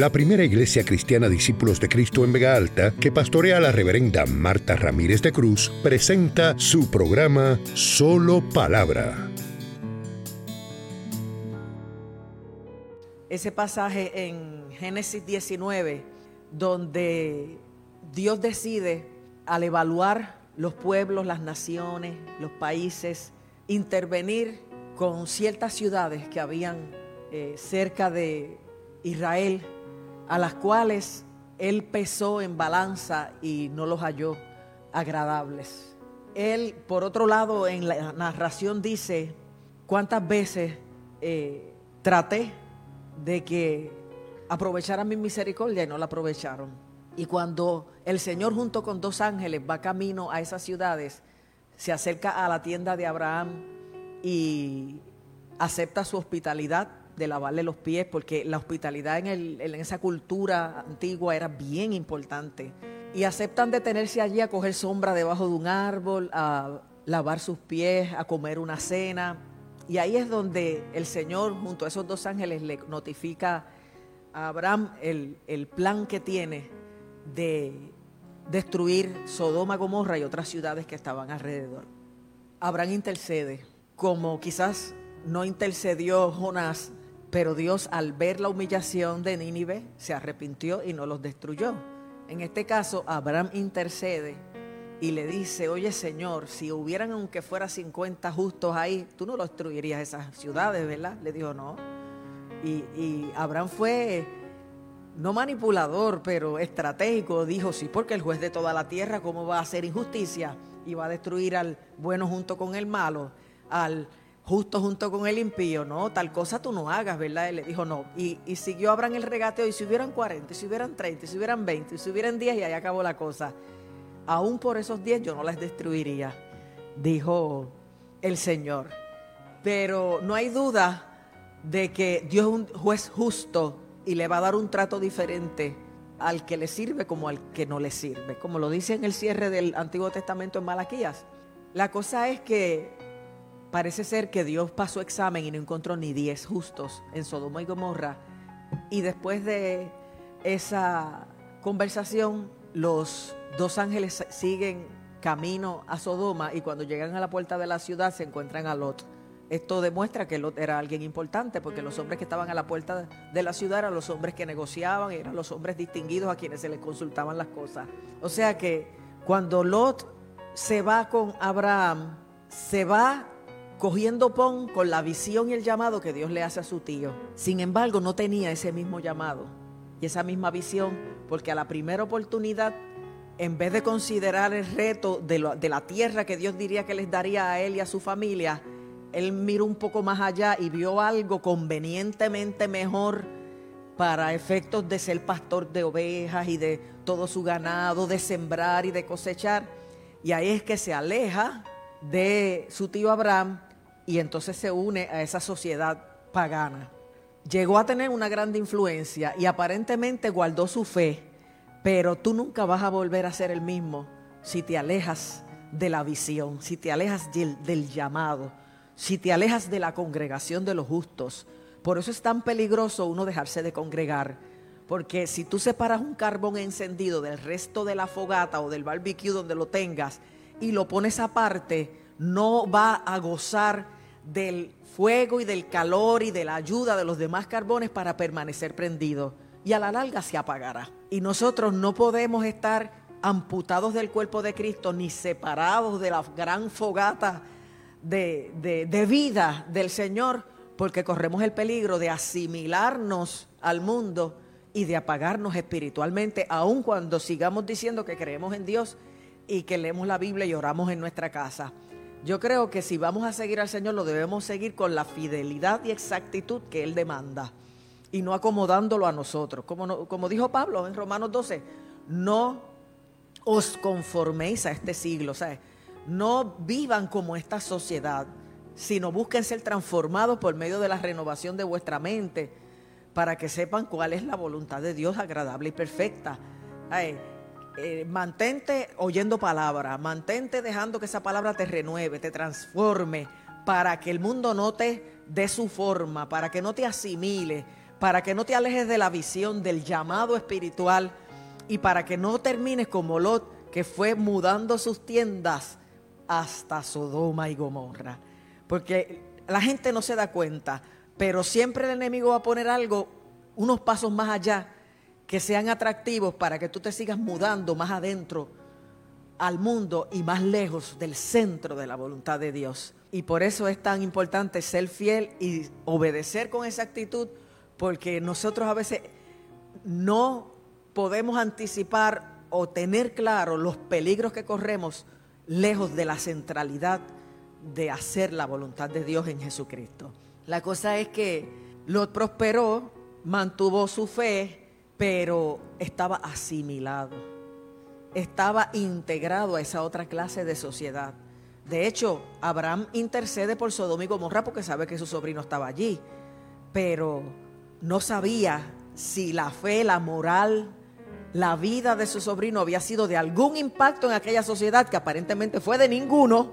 la primera iglesia cristiana Discípulos de Cristo en Vega Alta, que pastorea la reverenda Marta Ramírez de Cruz, presenta su programa Solo Palabra. Ese pasaje en Génesis 19, donde Dios decide, al evaluar los pueblos, las naciones, los países, intervenir con ciertas ciudades que habían eh, cerca de Israel, a las cuales él pesó en balanza y no los halló agradables. Él, por otro lado, en la narración dice, ¿cuántas veces eh, traté de que aprovecharan mi misericordia y no la aprovecharon? Y cuando el Señor junto con dos ángeles va camino a esas ciudades, se acerca a la tienda de Abraham y acepta su hospitalidad de lavarle los pies, porque la hospitalidad en, esa cultura antigua era bien importante. Y aceptan detenerse allí a coger sombra debajo de un árbol, a lavar sus pies, a comer una cena. Y ahí es donde el Señor, junto a esos dos ángeles, le notifica a Abraham el, el plan que tiene de destruir Sodoma, Gomorra y otras ciudades que estaban alrededor. Abraham intercede, como quizás no intercedió Jonás, pero Dios al ver la humillación de Nínive se arrepintió y no los destruyó. En este caso, Abraham intercede y le dice, oye Señor, si hubieran aunque fuera 50 justos ahí, tú no lo destruirías esas ciudades, ¿verdad? Le dijo, no. Y, y Abraham fue no manipulador, pero estratégico, dijo, sí, porque el juez de toda la tierra, ¿cómo va a hacer injusticia? Y va a destruir al bueno junto con el malo, al justo junto con el impío, no, tal cosa tú no hagas, ¿verdad? Él le dijo no. Y, siguió Abraham el regateo, y si hubieran 40, y si hubieran 30, y si hubieran 20, y si hubieran 10, y ahí acabó la cosa. Aún por esos 10 yo no las destruiría, dijo el Señor. Pero no hay duda de que Dios es un juez justo y le va a dar un trato diferente al que le sirve como al que no le sirve, como lo dice en el cierre del Antiguo Testamento en Malaquías. La cosa es que parece ser que Dios pasó examen y no encontró ni diez justos en Sodoma y Gomorra. Y después de esa conversación, los dos ángeles siguen camino a Sodoma y cuando llegan a la puerta de la ciudad se encuentran a Lot. Esto demuestra que Lot era alguien importante porque los hombres que estaban a la puerta de la ciudad eran los hombres que negociaban, eran los hombres distinguidos a quienes se les consultaban las cosas. O sea que cuando Lot se va con Abraham, se va cogiendo pon con la visión y el llamado que Dios le hace a su tío. Sin embargo, no tenía ese mismo llamado y esa misma visión porque a la primera oportunidad en vez de considerar el reto de, la tierra que Dios diría que les daría a él y a su familia, él miró un poco más allá y vio algo convenientemente mejor para efectos de ser pastor de ovejas y de todo su ganado, de sembrar y de cosechar. Y ahí es que se aleja de su tío Abraham y entonces se une a esa sociedad pagana. Llegó a tener una gran influencia y aparentemente guardó su fe, pero tú nunca vas a volver a ser el mismo si te alejas de la visión, si te alejas del, del llamado si te alejas de la congregación de los justos. Por eso es tan peligroso uno dejarse de congregar. Porque si tú separas un carbón encendido del resto de la fogata o del barbecue donde lo tengas y lo pones aparte, no va a gozar del fuego y del calor y de la ayuda de los demás carbones para permanecer prendido. Y a la larga se apagará. Y nosotros no podemos estar amputados del cuerpo de Cristo ni separados de la gran fogata de, vida del Señor, porque corremos el peligro de asimilarnos al mundo y de apagarnos espiritualmente, aun cuando sigamos diciendo que creemos en Dios y que leemos la Biblia y oramos en nuestra casa. Yo creo que si vamos a seguir al Señor, lo debemos seguir con la fidelidad y exactitud que Él demanda y no acomodándolo a nosotros. Como, como dijo Pablo en Romanos 12, no os conforméis a este siglo. ¿sabes? no vivan como esta sociedad, sino busquen ser transformados por medio de la renovación de vuestra mente para que sepan cuál es la voluntad de Dios agradable y perfecta. Eh, mantente oyendo palabra, mantente dejando que esa palabra te renueve, te transforme, para que el mundo no te dé su forma, para que no te asimile, para que no te alejes de la visión del llamado espiritual y para que no termines como Lot, que fue mudando sus tiendas hasta Sodoma y Gomorra. Porque la gente no se da cuenta, pero siempre el enemigo va a poner algo unos pasos más allá que sean atractivos para que tú te sigas mudando más adentro al mundo y más lejos del centro de la voluntad de Dios. Y por eso es tan importante ser fiel y obedecer con esa actitud, porque nosotros a veces no podemos anticipar o tener claro los peligros que corremos lejos de la centralidad de hacer la voluntad de Dios en Jesucristo. La cosa es que Lot prosperó, mantuvo su fe, pero estaba asimilado, estaba integrado a esa otra clase de sociedad. De hecho, Abraham intercede por Sodoma y Gomorra porque sabe que su sobrino estaba allí, pero no sabía si la fe, la moral, la vida de su sobrino había sido de algún impacto en aquella sociedad que aparentemente fue de ninguno,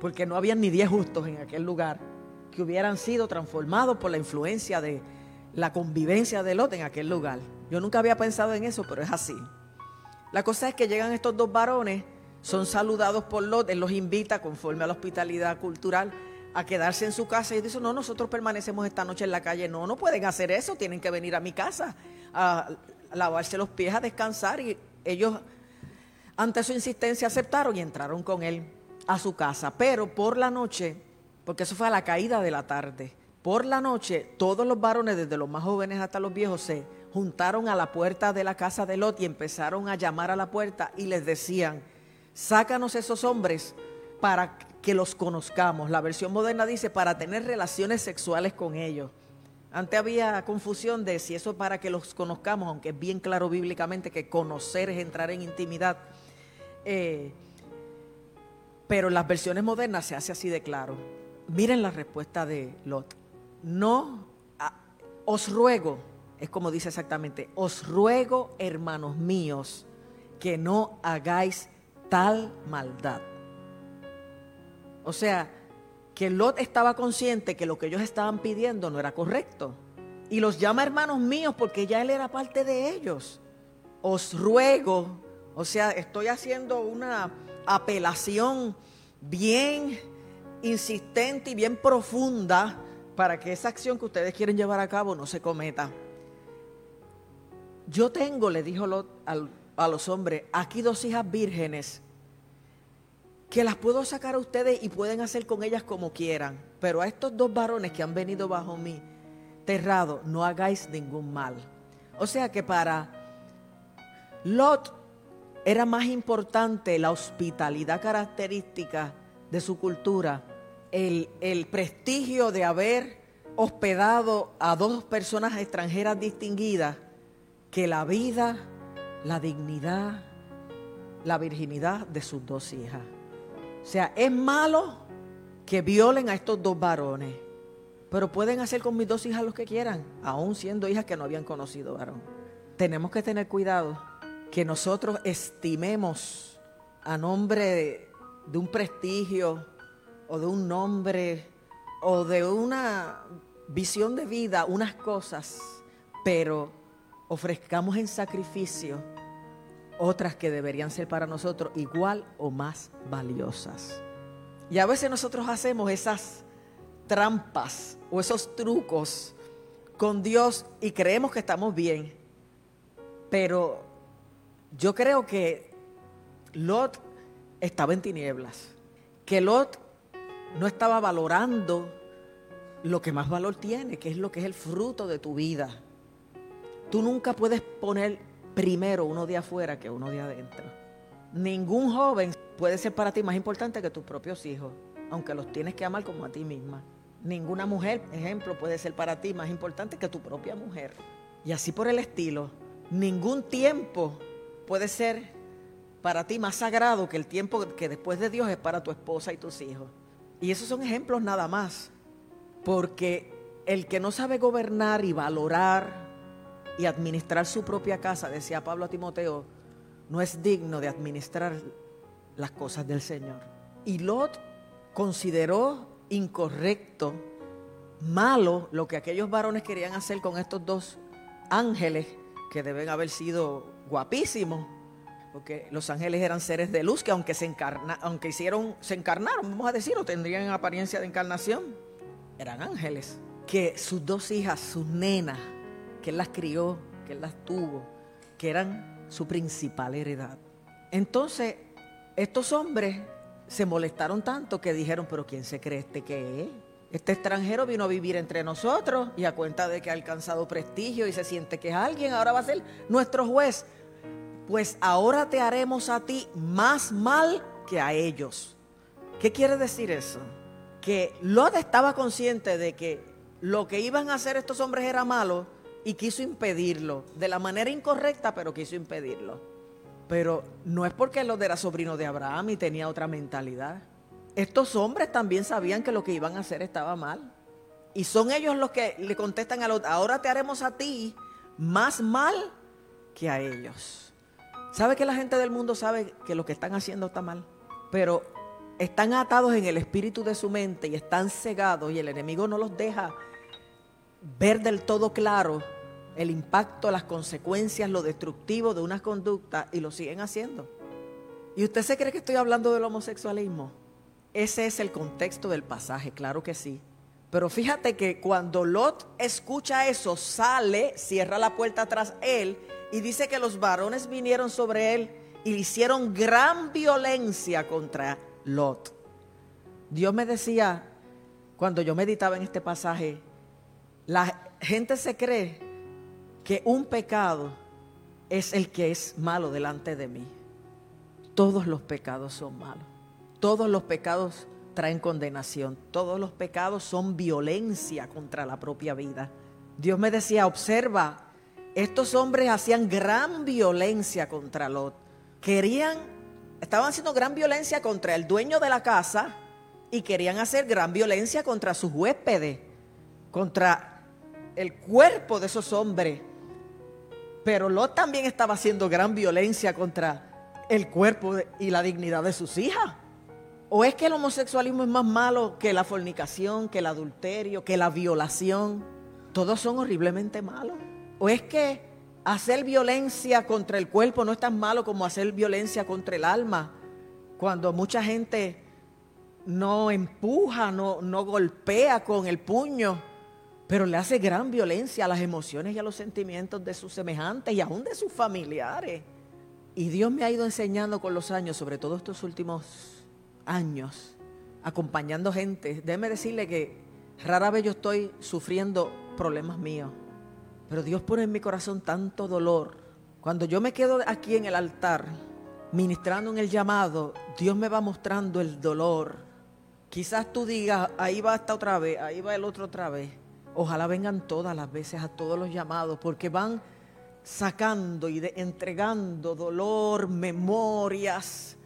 porque no había ni diez justos en aquel lugar que hubieran sido transformados por la influencia de la convivencia de Lot en aquel lugar. Yo nunca había pensado en eso, pero es así. La cosa es que llegan estos dos varones, son saludados por Lot, él los invita conforme a la hospitalidad cultural a quedarse en su casa y dice, no, nosotros permanecemos esta noche en la calle. No, no pueden hacer eso, tienen que venir a mi casa a lavarse los pies, a descansar. Y ellos, ante su insistencia, aceptaron y entraron con él a su casa. Pero por la noche porque eso fue a la caída de la tarde. Por la noche, todos los varones, desde los más jóvenes hasta los viejos, se juntaron a la puerta de la casa de Lot y empezaron a llamar a la puerta y les decían, sácanos esos hombres para que los conozcamos. La versión moderna dice, para tener relaciones sexuales con ellos. Antes había confusión de si eso para que los conozcamos, aunque es bien claro bíblicamente que conocer es entrar en intimidad. Eh, pero en las versiones modernas se hace así de claro. Miren la respuesta de Lot. No, os ruego, es como dice exactamente, os ruego, hermanos míos, que no hagáis tal maldad. O sea, que Lot estaba consciente que lo que ellos estaban pidiendo no era correcto. Y los llama hermanos míos porque ya él era parte de ellos. Os ruego, o sea, estoy haciendo una apelación bien insistente y bien profunda para que esa acción que ustedes quieren llevar a cabo no se cometa. Yo tengo, le dijo a los hombres, aquí dos hijas vírgenes que las puedo sacar a ustedes y pueden hacer con ellas como quieran, pero a estos dos varones que han venido bajo mi terrado, no hagáis ningún mal. O sea que para Lot era más importante la hospitalidad característica de su cultura el, prestigio de haber hospedado a dos personas extranjeras distinguidas que la vida, la dignidad, la virginidad de sus dos hijas. O sea, es malo que violen a estos dos varones, pero pueden hacer con mis dos hijas lo que quieran, aún siendo hijas que no habían conocido varón. Tenemos que tener cuidado que nosotros estimemos a nombre de un prestigio, o de un nombre o de una visión de vida, unas cosas, pero ofrezcamos en sacrificio otras que deberían ser para nosotros igual o más valiosas. Y a veces nosotros hacemos esas trampas o esos trucos con Dios y creemos que estamos bien, pero yo creo que Lot estaba en tinieblas, que Lot no estaba valorando lo que más valor tiene, que es lo que es el fruto de tu vida. Tú nunca puedes poner primero uno de afuera que uno de adentro. Ningún joven puede ser para ti más importante que tus propios hijos, aunque los tienes que amar como a ti misma. Ninguna mujer, ejemplo, puede ser para ti más importante que tu propia mujer. Y así por el estilo, ningún tiempo puede ser para ti más sagrado que el tiempo que después de Dios es para tu esposa y tus hijos. Y esos son ejemplos nada más, porque el que no sabe gobernar y valorar y administrar su propia casa, decía Pablo a Timoteo, no es digno de administrar las cosas del Señor. Y Lot consideró incorrecto malo lo que aquellos varones querían hacer con estos dos ángeles que deben haber sido guapísimos, porque los ángeles eran seres de luz que aunque se aunque hicieron, se encarnaron, vamos a decir, o tendrían apariencia de encarnación, eran ángeles. Que sus dos hijas, sus nenas, que él las crió, que él las tuvo, que eran su principal heredad. Entonces, estos hombres se molestaron tanto que dijeron, pero ¿quién se cree este que es? Este extranjero vino a vivir entre nosotros y a cuenta de que ha alcanzado prestigio y se siente que es alguien, ahora va a ser nuestro juez. Pues ahora te haremos a ti más mal que a ellos. ¿Qué quiere decir eso? Que Lot estaba consciente de que lo que iban a hacer estos hombres era malo y quiso impedirlo, de la manera incorrecta, pero quiso impedirlo. Pero no es porque Lot era sobrino de Abraham y tenía otra mentalidad. Estos hombres también sabían que lo que iban a hacer estaba mal. Y son ellos los que le contestan a Lot, ahora te haremos a ti más mal que a ellos. ¿Sabe que la gente del mundo sabe que lo que están haciendo está mal? Pero están atados en el espíritu de su mente y están cegados y el enemigo no los deja ver del todo claro el impacto, las consecuencias, lo destructivo de una conducta y lo siguen haciendo. ¿Y usted se cree que estoy hablando del homosexualismo? Ese es el contexto del pasaje, claro que sí. Pero fíjate que cuando Lot escucha eso, sale, cierra la puerta tras él y dice que los varones vinieron sobre él y le hicieron gran violencia contra Lot. Dios me decía, cuando yo meditaba en este pasaje, la gente se cree que un pecado es el que es malo delante de mí. Todos los pecados son malos. Todos los pecados traen condenación. Todos los pecados son violencia contra la propia vida. Dios me decía, observa, estos hombres hacían gran violencia contra Lot. Querían, estaban haciendo gran violencia contra el dueño de la casa y querían hacer gran violencia contra sus huéspedes, contra el cuerpo de esos hombres. Pero Lot también estaba haciendo gran violencia contra el cuerpo y la dignidad de sus hijas. ¿O es que el homosexualismo es más malo que la fornicación, que el adulterio, que la violación? Todos son horriblemente malos. ¿O es que hacer violencia contra el cuerpo no es tan malo como hacer violencia contra el alma? Cuando mucha gente no empuja, no, golpea con el puño, pero le hace gran violencia a las emociones y a los sentimientos de sus semejantes y aún de sus familiares. Y Dios me ha ido enseñando con los años, sobre todo estos últimos años acompañando gente, déjeme decirle que rara vez yo estoy sufriendo problemas míos, pero Dios pone en mi corazón tanto dolor. Cuando yo me quedo aquí en el altar, ministrando en el llamado, Dios me va mostrando el dolor. Quizás tú digas, ahí va esta otra vez, ahí va el otro otra vez. Ojalá vengan todas las veces a todos los llamados, porque van sacando y entregando dolor, memorias,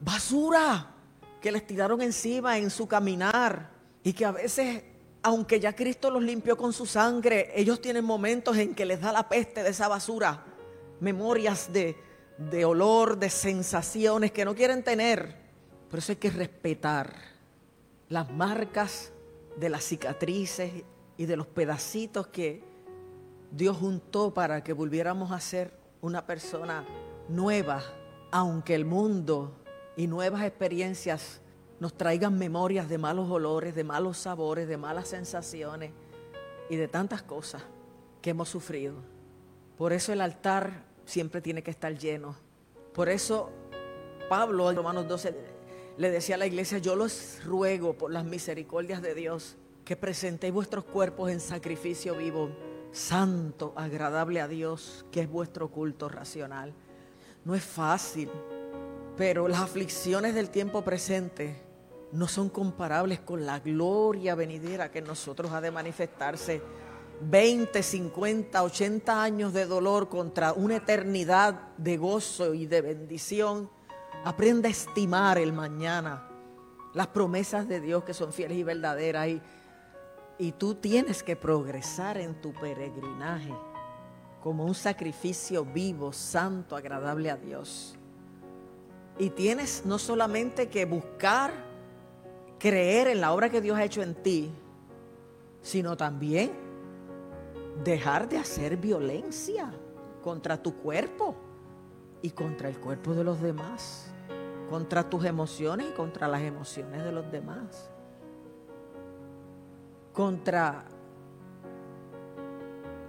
basura que les tiraron encima en su caminar y que a veces, aunque ya Cristo los limpió con su sangre, ellos tienen momentos en que les da la peste de esa basura, memorias de, de olor, de sensaciones que no quieren tener. Por eso hay que respetar las marcas de las cicatrices y de los pedacitos que Dios juntó para que volviéramos a ser una persona nueva, aunque el mundo y nuevas experiencias nos traigan memorias de malos olores, de malos sabores, de malas sensaciones y de tantas cosas que hemos sufrido. Por eso el altar siempre tiene que estar lleno. Por eso Pablo en Romanos 12 le decía a la iglesia, yo los ruego por las misericordias de Dios que presentéis vuestros cuerpos en sacrificio vivo, santo, agradable a Dios, que es vuestro culto racional. No es fácil, pero las aflicciones del tiempo presente no son comparables con la gloria venidera que en nosotros ha de manifestarse. 20, 50, 80 años de dolor contra una eternidad de gozo y de bendición. Aprende a estimar el mañana, las promesas de Dios que son fieles y verdaderas. Y, y tú tienes que progresar en tu peregrinaje como un sacrificio vivo, santo, agradable a Dios. Y tienes no solamente que buscar creer en la obra que Dios ha hecho en ti, sino también dejar de hacer violencia contra tu cuerpo y contra el cuerpo de los demás, contra tus emociones y contra las emociones de los demás, contra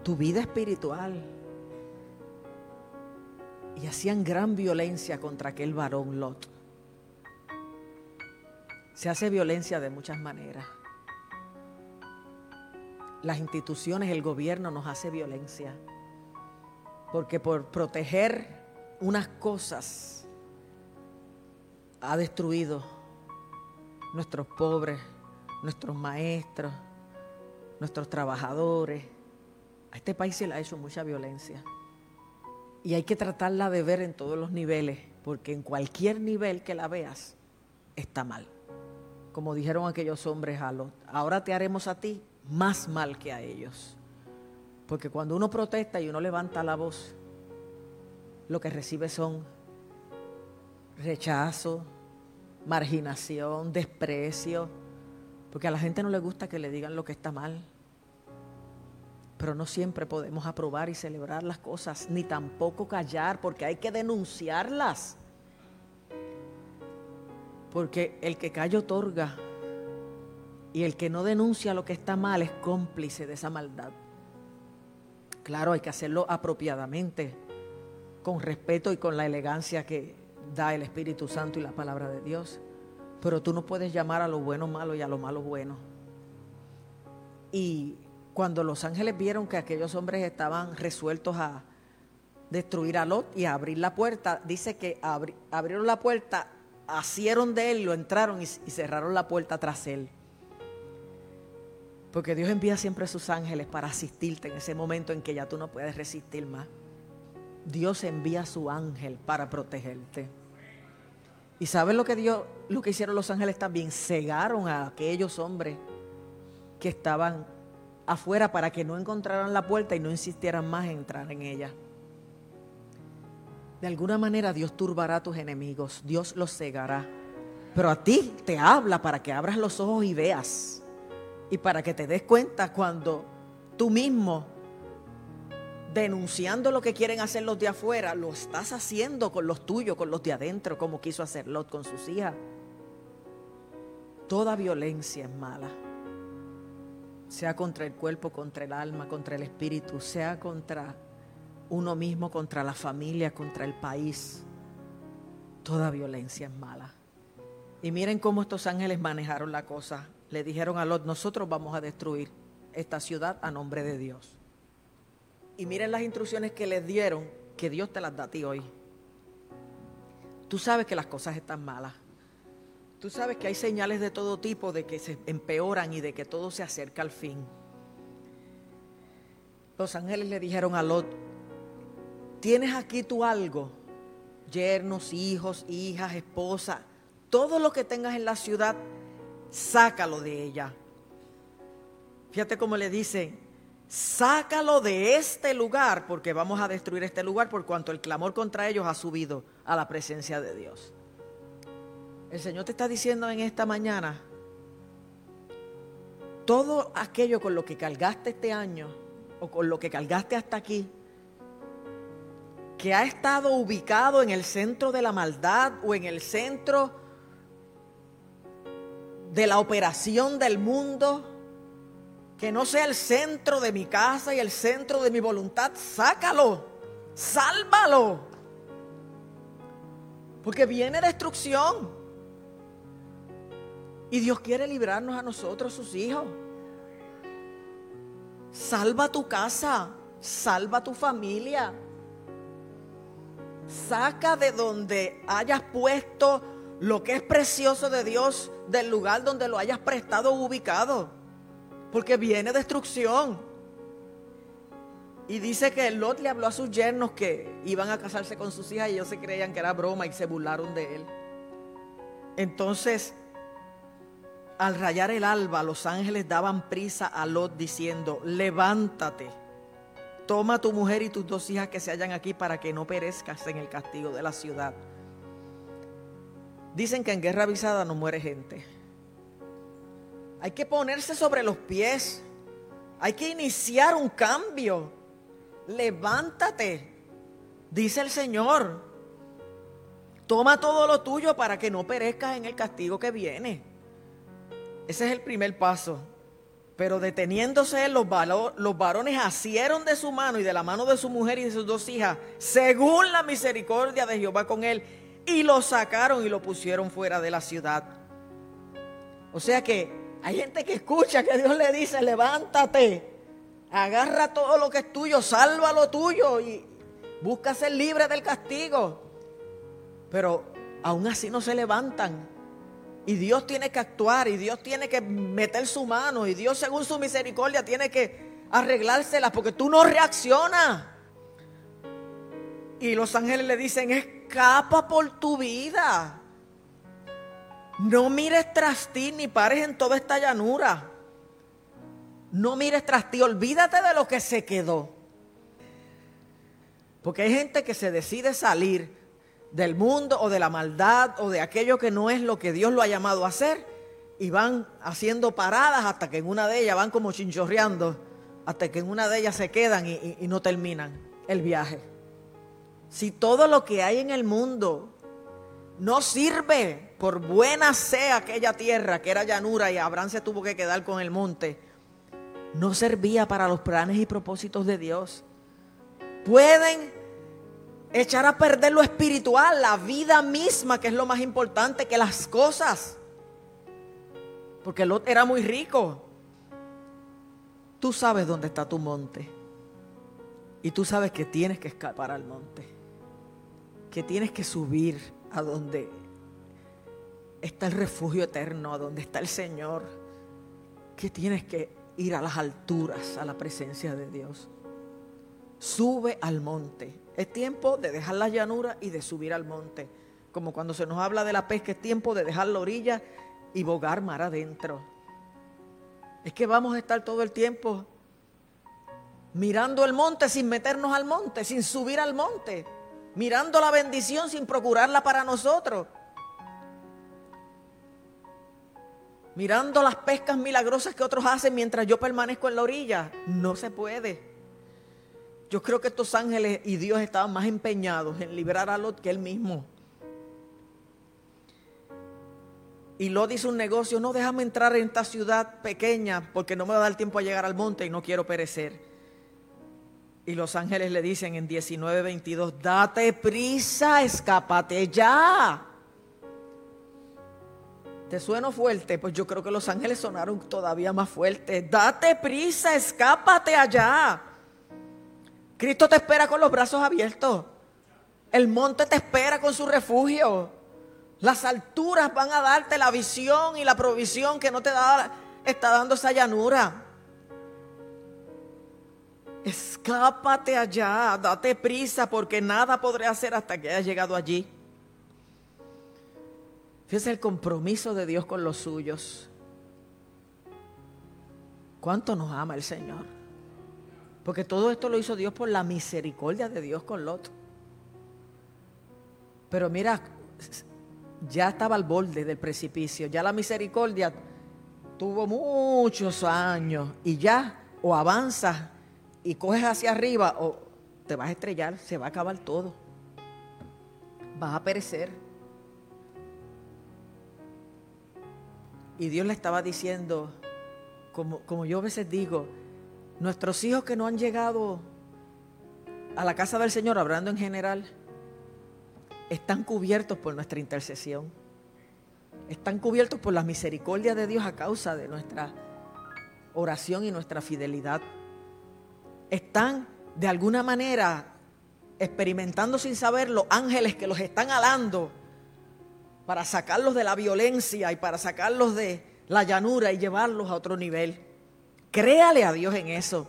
tu vida espiritual. Y hacían gran violencia contra aquel varón Lot. Se hace violencia de muchas maneras las instituciones, el gobierno nos hace violencia. Porque por proteger unas cosas ha destruido nuestros pobres, nuestros maestros, nuestros trabajadores. A este país se le ha hecho mucha violencia. Y hay que tratarla de ver en todos los niveles, porque en cualquier nivel que la veas, está mal. Como dijeron aquellos hombres a ahora te haremos a ti más mal que a ellos. Porque cuando uno protesta y uno levanta la voz, lo que recibe son rechazo, marginación, desprecio, porque a la gente no le gusta que le digan lo que está mal. Pero no siempre podemos aprobar y celebrar las cosas, ni tampoco callar, porque hay que denunciarlas. Porque el que calla otorga, y el que no denuncia lo que está mal es cómplice de esa maldad. Claro, hay que hacerlo apropiadamente, con respeto y con la elegancia que da el Espíritu Santo y la palabra de Dios. Pero tú no puedes llamar a lo bueno malo y a lo malo bueno. Y cuando los ángeles vieron que aquellos hombres estaban resueltos a destruir a Lot y a abrir la puerta, dice que abrieron la puerta, asieron de él, lo entraron y cerraron la puerta tras él. Porque Dios envía siempre a sus ángeles para asistirte en ese momento en que ya tú no puedes resistir más. Dios envía a su ángel para protegerte. ¿Y sabes lo que Dios, lo que hicieron los ángeles también? Cegaron a aquellos hombres que estaban afuera para que no encontraran la puerta y no insistieran más en entrar en ella. De alguna manera Dios turbará a tus enemigos, Dios los cegará. Pero a ti te habla para que abras los ojos y veas y para que te des cuenta cuando tú mismo, denunciando lo que quieren hacer los de afuera, lo estás haciendo con los tuyos, con los de adentro, como quiso hacer Lot con sus hijas. Toda violencia es mala. Sea contra el cuerpo, contra el alma, contra el espíritu, sea contra uno mismo, contra la familia, contra el país. Toda violencia es mala. Y miren cómo estos ángeles manejaron la cosa le dijeron a Lot, nosotros vamos a destruir esta ciudad a nombre de Dios. Y miren las instrucciones que les dieron, que Dios te las da a ti hoy. Tú sabes que las cosas están malas. Tú sabes que hay señales de todo tipo de que se empeoran y de que todo se acerca al fin. Los ángeles le dijeron a Lot, tienes aquí tú algo, yernos, hijos, hijas, esposa, todo lo que tengas en la ciudad, sácalo de ella. Fíjate cómo le dice, sácalo de este lugar porque vamos a destruir este lugar por cuanto el clamor contra ellos ha subido a la presencia de Dios. El Señor te está diciendo en esta mañana, todo aquello con lo que cargaste este año o con lo que cargaste hasta aquí, que ha estado ubicado en el centro de la maldad o en el centro de la operación del mundo, que no sea el centro de mi casa y el centro de mi voluntad, sácalo, sálvalo. Porque viene destrucción. Y Dios quiere librarnos a nosotros, sus hijos. Salva tu casa, salva tu familia. Saca de donde hayas puesto lo que es precioso de Dios del lugar donde lo hayas prestado ubicado. Porque viene destrucción. Y dice que Lot le habló a sus yernos que iban a casarse con sus hijas y ellos se creían que era broma y se burlaron de él. Entonces, al rayar el alba, los ángeles daban prisa a Lot diciendo, levántate, toma tu mujer y tus dos hijas que se hallan aquí para que no perezcas en el castigo de la ciudad. Dicen que en guerra avisada no muere gente. Hay que ponerse sobre los pies Hay que iniciar un cambio. Levántate, dice el Señor. Toma todo lo tuyo para que no perezcas en el castigo que viene. Ese es el primer paso. Pero deteniéndose los, los varones asieron de su mano y de la mano de su mujer y de sus dos hijas, según la misericordia de Jehová con él, y lo sacaron y lo pusieron fuera de la ciudad. O sea que hay gente que escucha que Dios le dice, levántate, agarra todo lo que es tuyo, salva lo tuyo y busca ser libre del castigo. Pero aún así no se levantan. Y Dios tiene que actuar y Dios tiene que meter su mano y Dios según su misericordia tiene que arreglárselas porque tú no reaccionas. Y los ángeles le dicen, escapa por tu vida. No mires tras ti ni pares en toda esta llanura. No mires tras ti, olvídate de lo que se quedó. Porque hay gente que se decide salir del mundo o de la maldad o de aquello que no es lo que Dios lo ha llamado a hacer y van haciendo paradas hasta que en una de ellas van como chinchorreando, hasta que en una de ellas se quedan y, y no terminan el viaje. Si todo lo que hay en el mundo no sirve, por buena sea aquella tierra que era llanura y Abraham se tuvo que quedar con el monte, no servía para los planes y propósitos de Dios. Pueden echar a perder lo espiritual, la vida misma, que es lo más importante que las cosas. Porque Lot era muy rico. Tú sabes dónde está tu monte. Y tú sabes que tienes que escapar al monte. Que tienes que subir a donde está el refugio eterno, a donde está el Señor. Que tienes que ir a las alturas, a la presencia de Dios. Sube al monte. Es tiempo de dejar la llanura y de subir al monte. Como cuando se nos habla de la pesca, es tiempo de dejar la orilla y bogar mar adentro. Es que vamos a estar todo el tiempo mirando el monte sin meternos al monte, sin subir al monte, mirando la bendición sin procurarla para nosotros. Mirando las pescas milagrosas que otros hacen mientras yo permanezco en la orilla. No se puede. Yo creo que estos ángeles y Dios estaban más empeñados en librar a Lot que él mismo. Y Lot hizo un negocio, no déjame entrar en esta ciudad pequeña porque no me va a dar tiempo a llegar al monte y no quiero perecer. Y los ángeles le dicen en 19:22, date prisa, escápate ya. ¿Te suena fuerte? Pues yo creo que los ángeles sonaron todavía más fuertes. Date prisa, escápate allá. Cristo te espera con los brazos abiertos. El monte te espera con su refugio. Las alturas van a darte la visión y la provisión que no te da, está dando esa llanura. Escápate allá, date prisa porque nada podré hacer hasta que hayas llegado allí. Fíjese el compromiso de Dios con los suyos. ¿Cuánto nos ama el Señor? Porque todo esto lo hizo Dios por la misericordia de Dios con Lot. Pero mira, ya estaba al borde del precipicio, ya la misericordia tuvo muchos años y ya o avanzas y coges hacia arriba o te vas a estrellar, se va a acabar todo. Vas a perecer. Y Dios le estaba diciendo, como, como yo a veces digo, Nuestros hijos que no han llegado a la casa del Señor, hablando en general, están cubiertos por nuestra intercesión. Están cubiertos por la misericordia de Dios a causa de nuestra oración y nuestra fidelidad. Están de alguna manera experimentando sin saberlo ángeles que los están alando para sacarlos de la violencia y para sacarlos de la llanura y llevarlos a otro nivel. Créale a Dios en eso.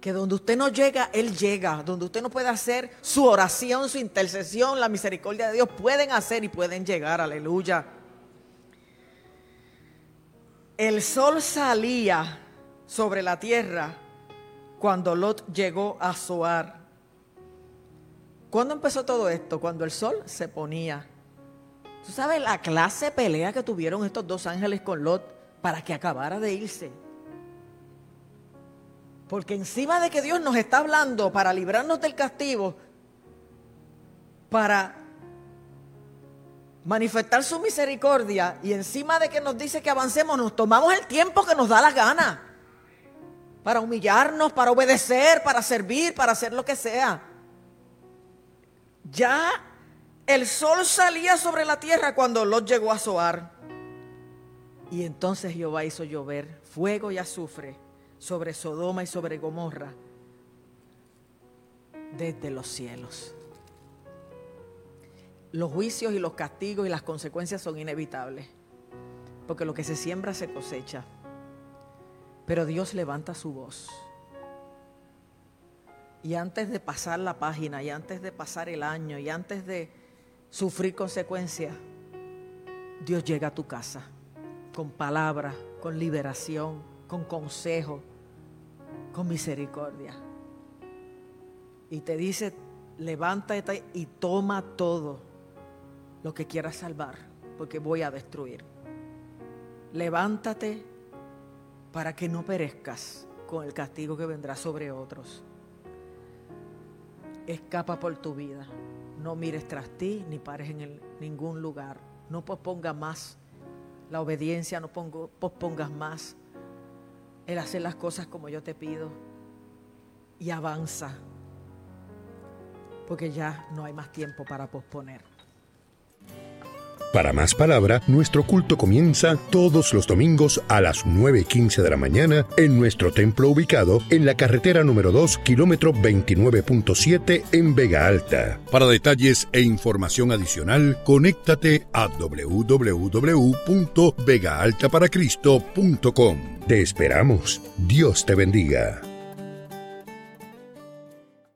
Que donde usted no llega, Él llega. Donde usted no puede hacer su oración, su intercesión, la misericordia de Dios, pueden hacer y pueden llegar. Aleluya. El sol salía sobre la tierra cuando Lot llegó a Zoar. ¿Cuándo empezó todo esto? Cuando el sol se ponía. ¿Tú sabes la clase de pelea que tuvieron estos dos ángeles con Lot? Para que acabara de irse. Porque encima de que Dios nos está hablando para librarnos del castigo, para manifestar su misericordia y encima de que nos dice que avancemos, nos tomamos el tiempo que nos da la gana para humillarnos, para obedecer, para servir, para hacer lo que sea. Ya el sol salía sobre la tierra cuando Lot llegó a Zoar. Y entonces Jehová hizo llover fuego y azufre sobre Sodoma y sobre Gomorra desde los cielos. Los juicios y los castigos y las consecuencias son inevitables, porque lo que se siembra se cosecha. Pero Dios levanta su voz. Y antes de pasar la página, y antes de pasar el año, y antes de sufrir consecuencias, Dios llega a tu casa con palabra, con liberación, con consejo, con misericordia. Y te dice, levántate y toma todo lo que quieras salvar, porque voy a destruir. Levántate para que no perezcas con el castigo que vendrá sobre otros. Escapa por tu vida. No mires tras ti ni pares en ningún lugar. No pospongas más la obediencia, no pospongas más. El hacer las cosas como yo te pido. Y avanza, porque ya no hay más tiempo para posponer. Para más palabra, nuestro culto comienza todos los domingos a las 9.15 de la mañana en nuestro templo ubicado en la carretera número 2, kilómetro 29.7 en Vega Alta. Para detalles e información adicional, conéctate a www.vegaaltaparacristo.com. Te esperamos. Dios te bendiga.